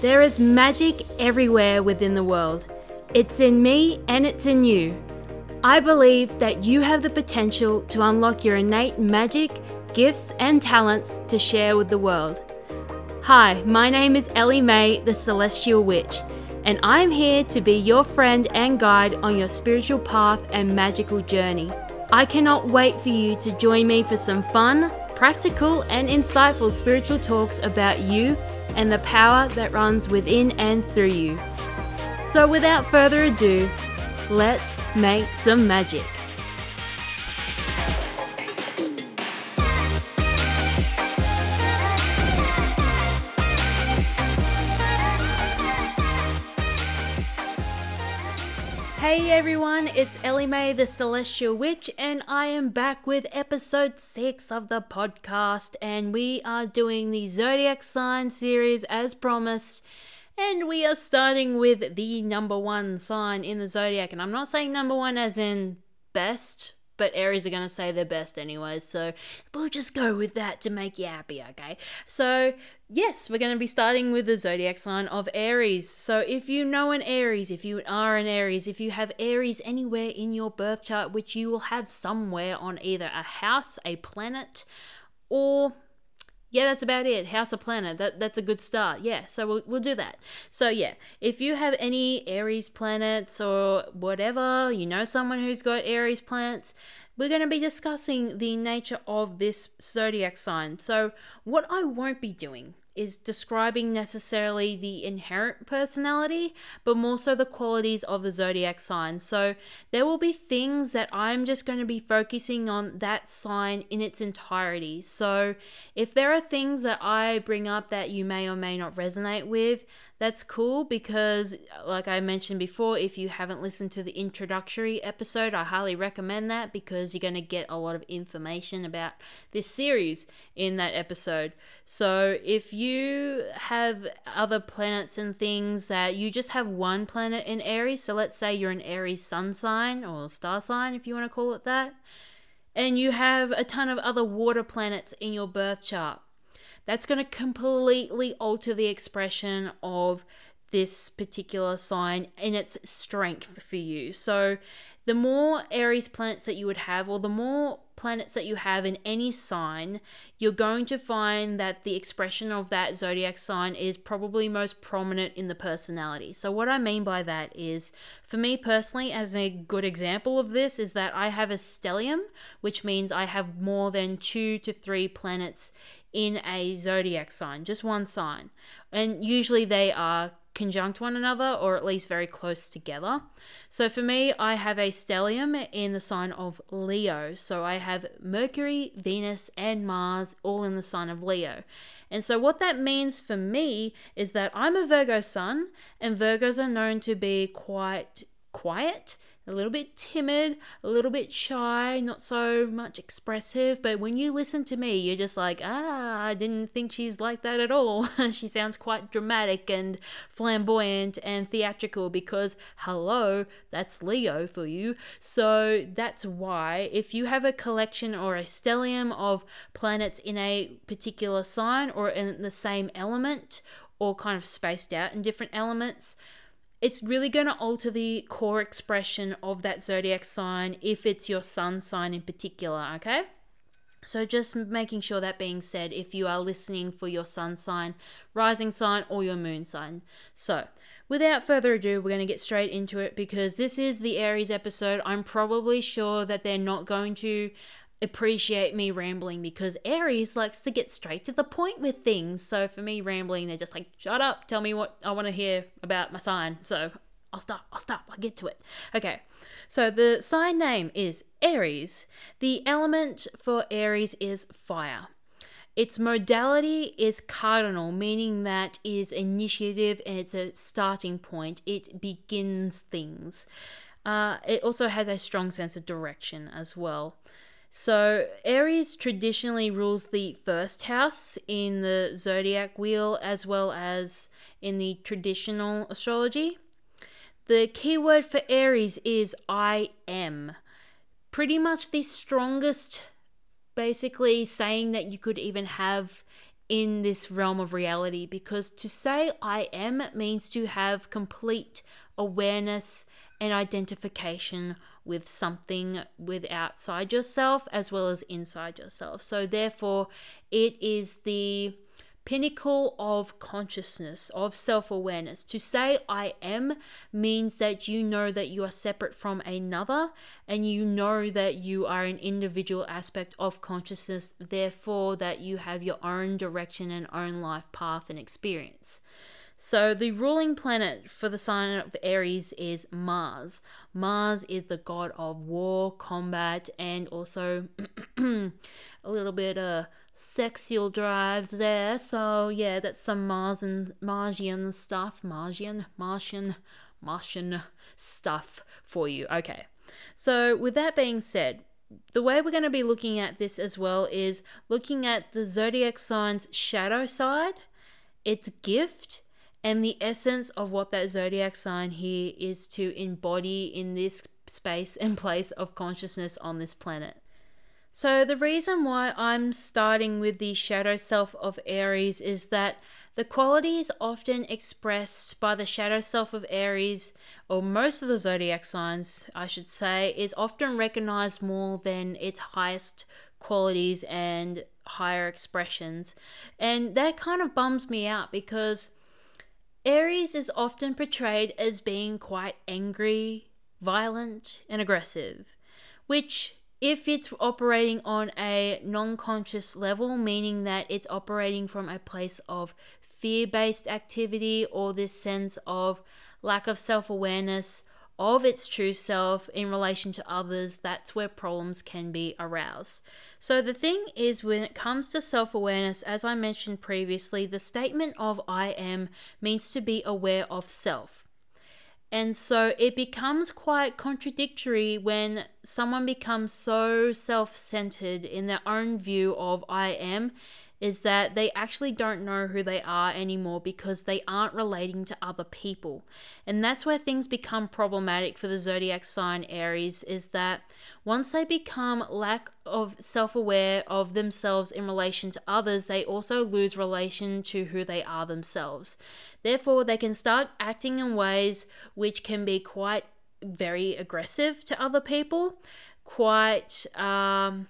There is magic everywhere within the world. It's in me and it's in you. I believe that you have the potential to unlock your innate magic, gifts, and talents to share with the world. Hi, my name is Ellie Mae, the Celestial Witch, and I am here to be your friend and guide on your spiritual path and magical journey. I cannot wait for you to join me for some fun, practical, and insightful spiritual talks about you and the power that runs within and through you. So, without further ado, let's make some magic. Hey everyone, it's Ellie Mae, the Celestial Witch, and I am back with episode 6 of the podcast. And we are doing the Zodiac Sign series as promised. And we are starting with the number one sign in the Zodiac. And I'm not saying number one as in best, but Aries are going to say they're best anyway, so we'll just go with that to make you happy, okay? So, yes, we're going to be starting with the zodiac sign of Aries. So, if you know an Aries, if you are an Aries, if you have Aries anywhere in your birth chart, which you will have somewhere on either a house, a planet, or yeah, that's about it. House of Planet. That that's a good start. Yeah, so we'll we'll do that. So yeah, if you have any Aries planets or whatever, you know someone who's got Aries planets, we're going to be discussing the nature of this zodiac sign. So what I won't be doing is describing necessarily the inherent personality, but more so the qualities of the zodiac sign. So there will be things that I'm just going to be focusing on that sign in its entirety. So if there are things that I bring up that you may or may not resonate with, that's cool because, like I mentioned before, if you haven't listened to the introductory episode, I highly recommend that because you're going to get a lot of information about this series in that episode. So, if you have other planets and things that you just have one planet in Aries, so let's say you're an Aries sun sign or star sign, if you want to call it that, and you have a ton of other water planets in your birth chart that's going to completely alter the expression of this particular sign in its strength for you. So, the more Aries planets that you would have, or the more planets that you have in any sign, you're going to find that the expression of that zodiac sign is probably most prominent in the personality. So, what I mean by that is, for me personally, as a good example of this, is that I have a stellium, which means I have more than two to three planets in a zodiac sign, just one sign. And usually they are conjunct one another or at least very close together. So for me, I have a stellium in the sign of Leo. So I have Mercury, Venus, and Mars all in the sign of Leo. And so what that means for me is that I'm a Virgo sun, and Virgos are known to be quite quiet a little bit timid, a little bit shy, not so much expressive. But when you listen to me, you're just like, ah, I didn't think she's like that at all. she sounds quite dramatic and flamboyant and theatrical because, hello, that's Leo for you. So that's why if you have a collection or a stellium of planets in a particular sign or in the same element or kind of spaced out in different elements, it's really going to alter the core expression of that zodiac sign if it's your sun sign in particular, okay? So, just making sure that being said, if you are listening for your sun sign, rising sign, or your moon sign. So, without further ado, we're going to get straight into it because this is the Aries episode. I'm probably sure that they're not going to appreciate me rambling because Aries likes to get straight to the point with things. So for me, rambling, they're just like, shut up, tell me what I want to hear about my sign. So I'll stop, I'll stop, I'll get to it. Okay, so the sign name is Aries. The element for Aries is fire. Its modality is cardinal, meaning that is initiative and it's a starting point. It begins things. Uh, it also has a strong sense of direction as well. So, Aries traditionally rules the first house in the zodiac wheel as well as in the traditional astrology. The key word for Aries is I am. Pretty much the strongest, basically, saying that you could even have in this realm of reality because to say I am means to have complete awareness and identification with something with outside yourself as well as inside yourself. So therefore it is the pinnacle of consciousness, of self awareness. To say I am means that you know that you are separate from another and you know that you are an individual aspect of consciousness, therefore, that you have your own direction and own life path and experience. So, the ruling planet for the sign of Aries is Mars. Mars is the god of war, combat, and also a little bit of sexual drives there. So yeah, that's some Mars and Martian stuff. Martian, Martian, Martian stuff for you. Okay. So with that being said, the way we're going to be looking at this as well is looking at the zodiac sign's shadow side, its gift, and the essence of what that zodiac sign here is to embody in this space and place of consciousness on this planet. So, the reason why I'm starting with the shadow self of Aries is that the qualities often expressed by the shadow self of Aries, or most of the zodiac signs, I should say, is often recognized more than its highest qualities and higher expressions. And that kind of bums me out because Aries is often portrayed as being quite angry, violent, and aggressive, which if it's operating on a non conscious level, meaning that it's operating from a place of fear based activity or this sense of lack of self awareness of its true self in relation to others, that's where problems can be aroused. So, the thing is, when it comes to self awareness, as I mentioned previously, the statement of I am means to be aware of self. And so it becomes quite contradictory when someone becomes so self centered in their own view of I am is that they actually don't know who they are anymore because they aren't relating to other people. And that's where things become problematic for the zodiac sign Aries is that once they become lack of self-aware of themselves in relation to others, they also lose relation to who they are themselves. Therefore, they can start acting in ways which can be quite very aggressive to other people, quite um,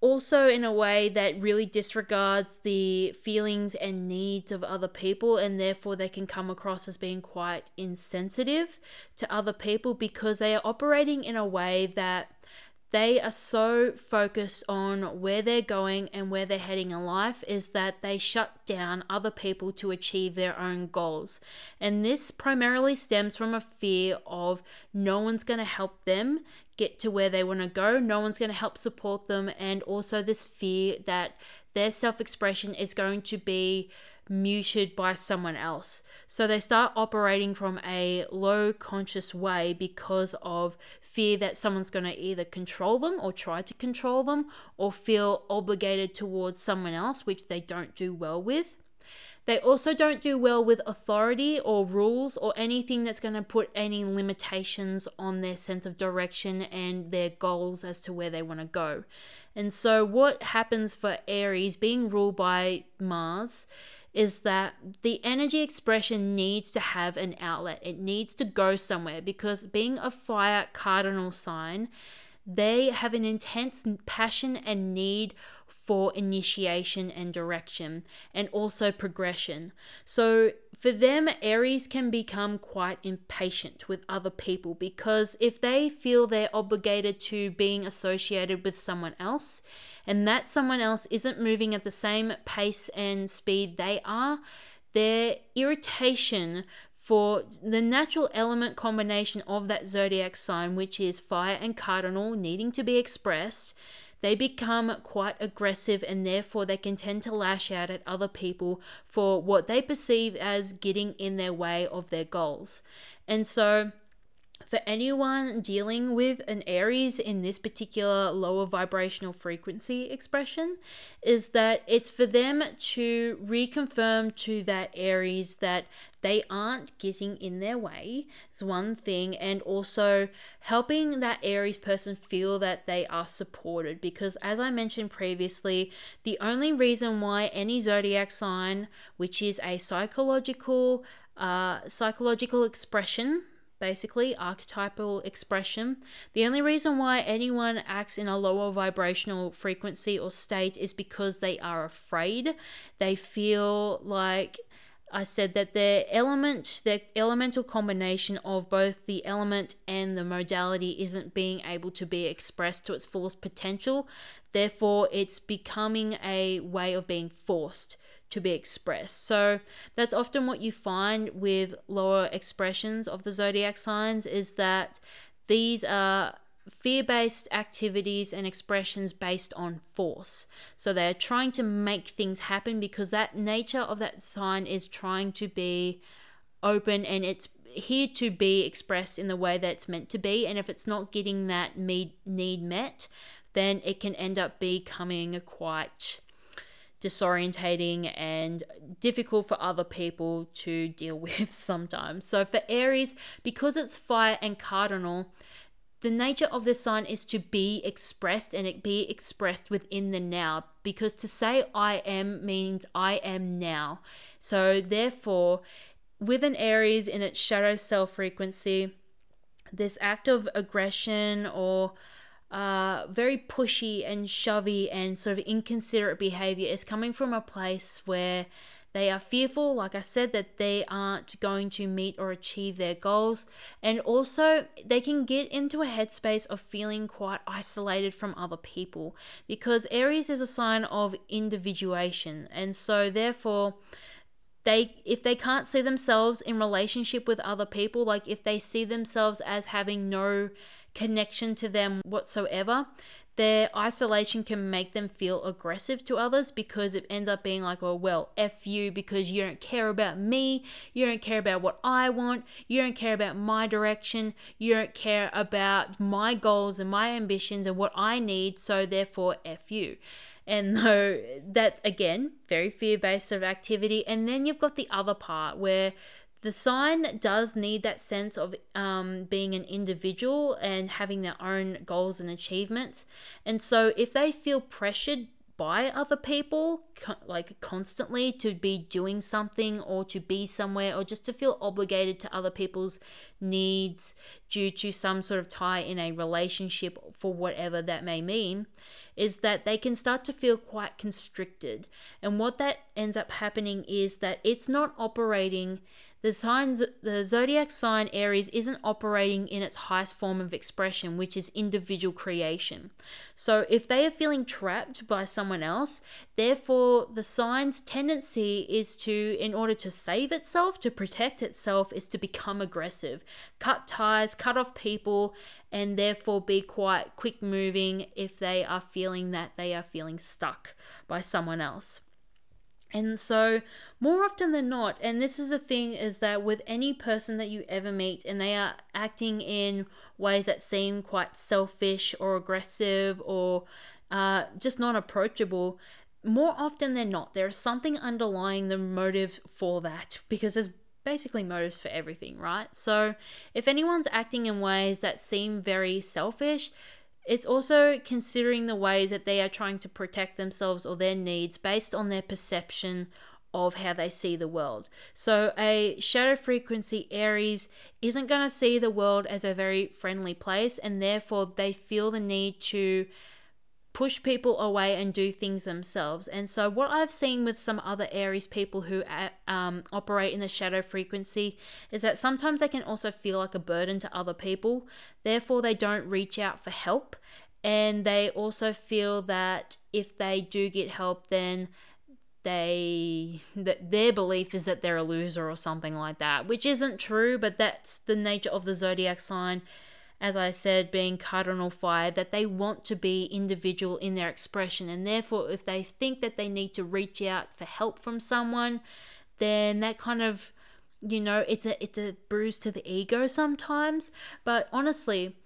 also in a way that really disregards the feelings and needs of other people and therefore they can come across as being quite insensitive to other people because they are operating in a way that they are so focused on where they're going and where they're heading in life is that they shut down other people to achieve their own goals. And this primarily stems from a fear of no one's going to help them get to where they want to go. No one's going to help support them. And also, this fear that their self expression is going to be muted by someone else. So they start operating from a low conscious way because of fear that someone's going to either control them or try to control them or feel obligated towards someone else, which they don't do well with. They also don't do well with authority or rules or anything that's going to put any limitations on their sense of direction and their goals as to where they want to go. And so, what happens for Aries being ruled by Mars is that the energy expression needs to have an outlet, it needs to go somewhere because being a fire cardinal sign, they have an intense passion and need for initiation and direction and also progression. So for them, Aries can become quite impatient with other people because if they feel they're obligated to being associated with someone else and that someone else isn't moving at the same pace and speed they are, their irritation for the natural element combination of that zodiac sign, which is fire and cardinal, needing to be expressed, they become quite aggressive and therefore they can tend to lash out at other people for what they perceive as getting in their way of their goals. And so, for anyone dealing with an Aries in this particular lower vibrational frequency expression is that it's for them to reconfirm to that Aries that they aren't getting in their way is one thing and also helping that aries person feel that they are supported because as i mentioned previously the only reason why any zodiac sign which is a psychological uh, psychological expression basically archetypal expression. The only reason why anyone acts in a lower vibrational frequency or state is because they are afraid. They feel like I said that their element, their elemental combination of both the element and the modality isn't being able to be expressed to its fullest potential. Therefore, it's becoming a way of being forced to be expressed. So that's often what you find with lower expressions of the zodiac signs is that these are fear based activities and expressions based on force. So they're trying to make things happen because that nature of that sign is trying to be open and it's here to be expressed in the way that it's meant to be. And if it's not getting that need, met, then it can end up becoming quite disorientating and difficult for other people to deal with sometimes. So for Aries, because it's fire and cardinal, the nature of the sign is to be expressed and it be expressed within the now because to say I am means I am now. So therefore, with an Aries in its shadow self frequency, this act of aggression or uh, very pushy and shovey and sort of inconsiderate behavior is coming from a place where they are fearful, like I said, that they aren't going to meet or achieve their goals. And also, they can get into a headspace of feeling quite isolated from other people because Aries is a sign of individuation. And so, therefore, they if they can't see themselves in relationship with other people like if they see themselves as having no connection to them whatsoever, their isolation can make them feel aggressive to others because it ends up being like, well, well, F you because you don't care about me, you don't care about what I want, you don't care about my direction, you don't care about my goals and my ambitions and what I need, so therefore F you. And though that's again very fear based of activity, and then you've got the other part where the sign does need that sense of um, being an individual and having their own goals and achievements. And so, if they feel pressured by other people, like constantly to be doing something or to be somewhere or just to feel obligated to other people's needs due to some sort of tie in a relationship for whatever that may mean, is that they can start to feel quite constricted. And what that ends up happening is that it's not operating the signs the zodiac sign Aries isn't operating in its highest form of expression, which is individual creation. So if they are feeling trapped by someone else, therefore the sign's tendency is to in order to save itself, to protect itself is to become aggressive, cut ties, cut off people and therefore be quite quick moving if they are feeling that they are feeling stuck by someone else. And so, more often than not, and this is a thing, is that with any person that you ever meet and they are acting in ways that seem quite selfish or aggressive or uh, just not approachable, more often than not, there is something underlying the motive for that because there's basically motives for everything, right? So, if anyone's acting in ways that seem very selfish, it's also considering the ways that they are trying to protect themselves or their needs based on their perception of how they see the world. So, a shadow frequency Aries isn't going to see the world as a very friendly place, and therefore they feel the need to push people away and do things themselves. And so, what I've seen with some other Aries people who um, operate in the shadow frequency is that sometimes they can also feel like a burden to other people. Therefore, they don't reach out for help. And they also feel that if they do get help, then they that their belief is that they're a loser or something like that, which isn't true, but that's the nature of the zodiac sign as I said, being cardinal fire, that they want to be individual in their expression. And therefore, if they think that they need to reach out for help from someone, then that kind of you know, it's a it's a bruise to the ego sometimes, but honestly,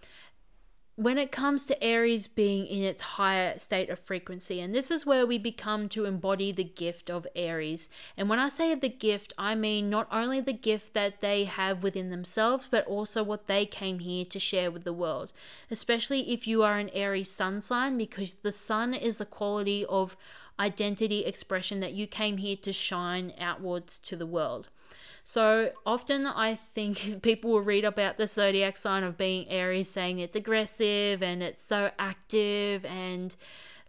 when it comes to Aries being in its higher state of frequency, and this is where we become to embody the gift of Aries. And when I say the gift, I mean not only the gift that they have within themselves, but also what they came here to share with the world. Especially if you are an Aries sun sign, because the sun is a quality of identity expression that you came here to shine outwards to the world. So often I think people will read about the zodiac sign of being Aries saying it's aggressive and it's so active and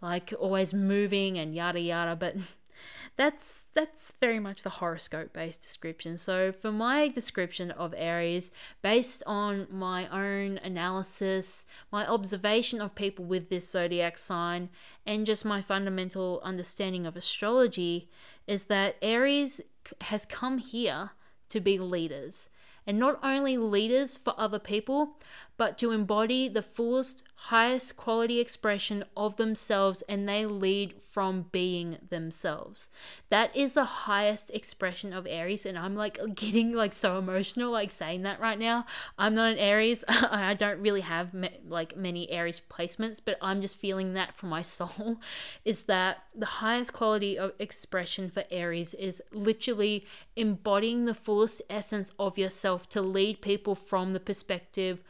like always moving and yada yada, but that's that's very much the horoscope based description. So for my description of Aries based on my own analysis, my observation of people with this zodiac sign and just my fundamental understanding of astrology is that Aries has come here to be leaders. And not only leaders for other people, but to embody the fullest, highest quality expression of themselves and they lead from being themselves. That is the highest expression of Aries and I'm like getting like so emotional like saying that right now. I'm not an Aries. I don't really have like many Aries placements, but I'm just feeling that from my soul is that the highest quality of expression for Aries is literally embodying the fullest essence of yourself to lead people from the perspective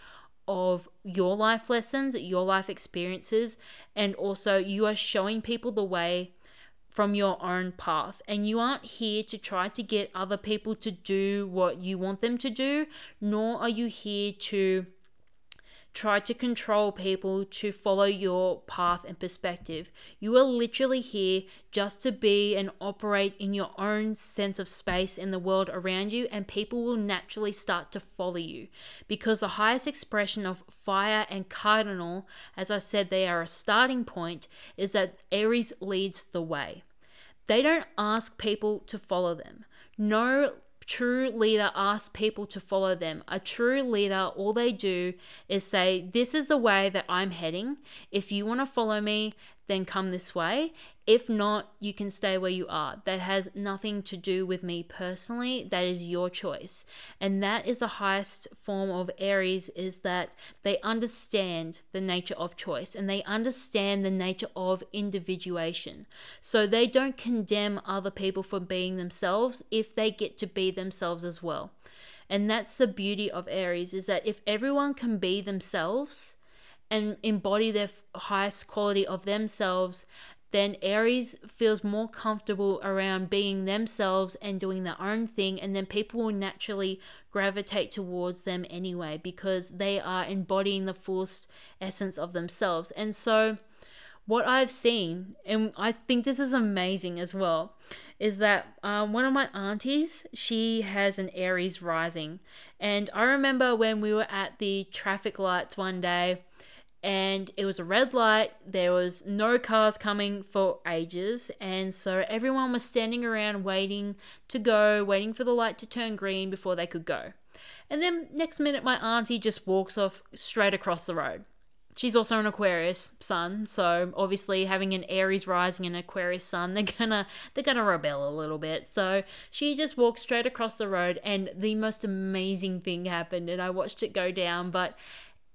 of your life lessons, your life experiences, and also you are showing people the way from your own path. And you aren't here to try to get other people to do what you want them to do, nor are you here to try to control people to follow your path and perspective. You are literally here just to be and operate in your own sense of space in the world around you, and people will naturally start to follow you. Because the highest expression of fire and cardinal, as I said, they are a starting point, is that Aries leads the way. They don't ask people to follow them. No true leader asks people to follow them. A true leader, all they do is say, This is the way that I'm heading. If you want to follow me, then come this way. If not, you can stay where you are. That has nothing to do with me personally. That is your choice. And that is the highest form of Aries is that they understand the nature of choice and they understand the nature of individuation. So they don't condemn other people for being themselves if they get to be themselves as well. And that's the beauty of Aries is that if everyone can be themselves, and embody their highest quality of themselves, then Aries feels more comfortable around being themselves and doing their own thing, and then people will naturally gravitate towards them anyway because they are embodying the fullest essence of themselves. And so, what I've seen, and I think this is amazing as well, is that um, one of my aunties, she has an Aries rising. And I remember when we were at the traffic lights one day, and it was a red light. There was no cars coming for ages, and so everyone was standing around waiting to go, waiting for the light to turn green before they could go. And then next minute, my auntie just walks off straight across the road. She's also an Aquarius sun, so obviously having an Aries rising and Aquarius sun, they're gonna they're gonna rebel a little bit. So she just walked straight across the road, and the most amazing thing happened, and I watched it go down. But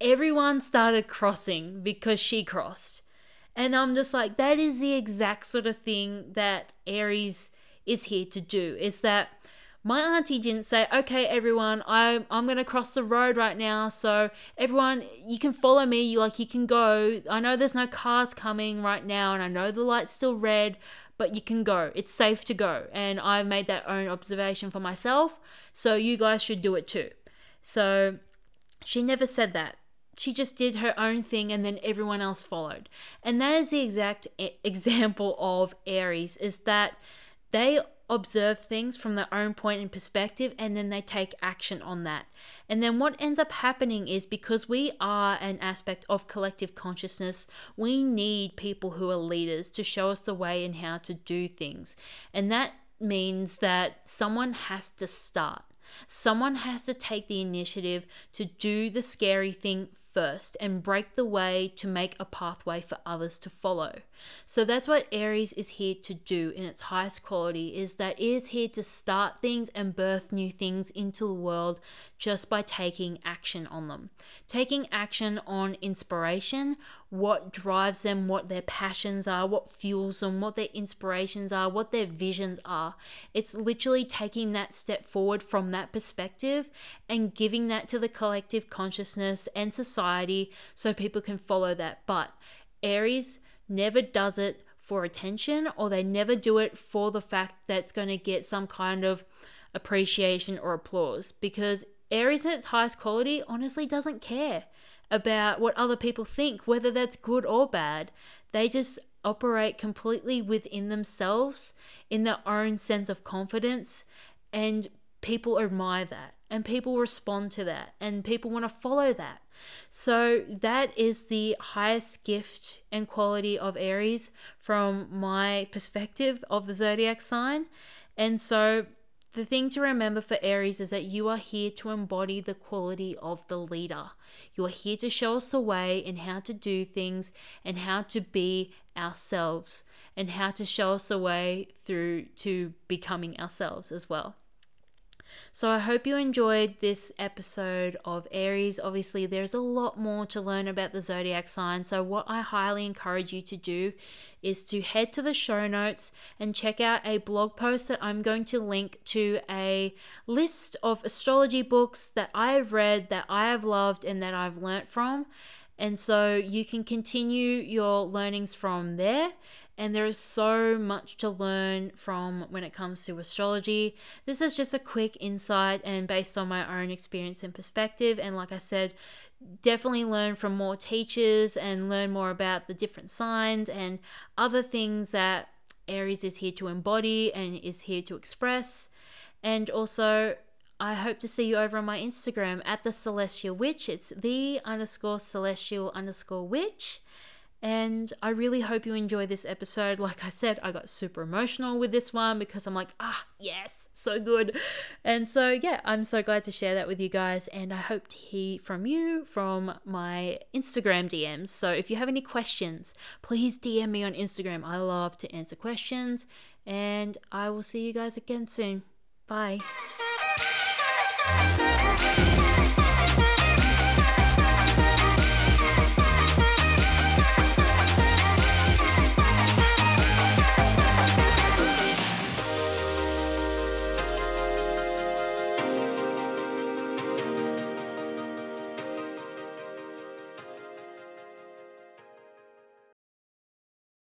everyone started crossing because she crossed. And I'm just like, that is the exact sort of thing that Aries is here to do. Is that my auntie didn't say, okay, everyone, I, I'm going to cross the road right now. So, everyone, you can follow me. You, like, you can go. I know there's no cars coming right now, and I know the light's still red, but you can go. It's safe to go. And I made that own observation for myself. So, you guys should do it too. So, she never said that she just did her own thing and then everyone else followed. And that is the exact example of Aries is that they observe things from their own point and perspective and then they take action on that. And then what ends up happening is because we are an aspect of collective consciousness, we need people who are leaders to show us the way and how to do things. And that means that someone has to start. Someone has to take the initiative to do the scary thing first and break the way to make a pathway for others to follow. So that's what Aries is here to do in its highest quality is that it is here to start things and birth new things into the world just by taking action on them. Taking action on inspiration, what drives them, what their passions are, what fuels them, what their inspirations are, what their visions are. It's literally taking that step forward from that perspective and giving that to the collective consciousness and society so people can follow that. But Aries never does it for attention or they never do it for the fact that it's going to get some kind of appreciation or applause because Aries at its highest quality honestly doesn't care about what other people think, whether that's good or bad. They just operate completely within themselves in their own sense of confidence, and people admire that, and people respond to that, and people want to follow that. So, that is the highest gift and quality of Aries from my perspective of the zodiac sign. And so, the thing to remember for Aries is that you are here to embody the quality of the leader. You are here to show us the way in how to do things and how to be ourselves and how to show us the way through to becoming ourselves as well. So I hope you enjoyed this episode of Aries. Obviously, there's a lot more to learn about the zodiac sign. So, what I highly encourage you to do is to head to the show notes and check out a blog post that I'm going to link to a list of astrology books that I have read, that I have loved, and that I've learnt from. And so you can continue your learnings from there and there is so much to learn from when it comes to astrology. This is just a quick insight and based on my own experience and perspective. And like I said, definitely learn from more teachers and learn more about the different signs and other things that Aries is here to embody and is here to express. And also, I hope to see you over on my Instagram at the Celestial Witch. It's the underscore celestial underscore witch. And I really hope you enjoy this episode. Like I said, I got super emotional with this one because I'm like, ah, yes, so good. And so, yeah, I'm so glad to share that with you guys. And I hope to hear from you from my Instagram DMs. So if you have any questions, please DM me on Instagram. I love to answer questions. And I will see you guys again soon. Bye.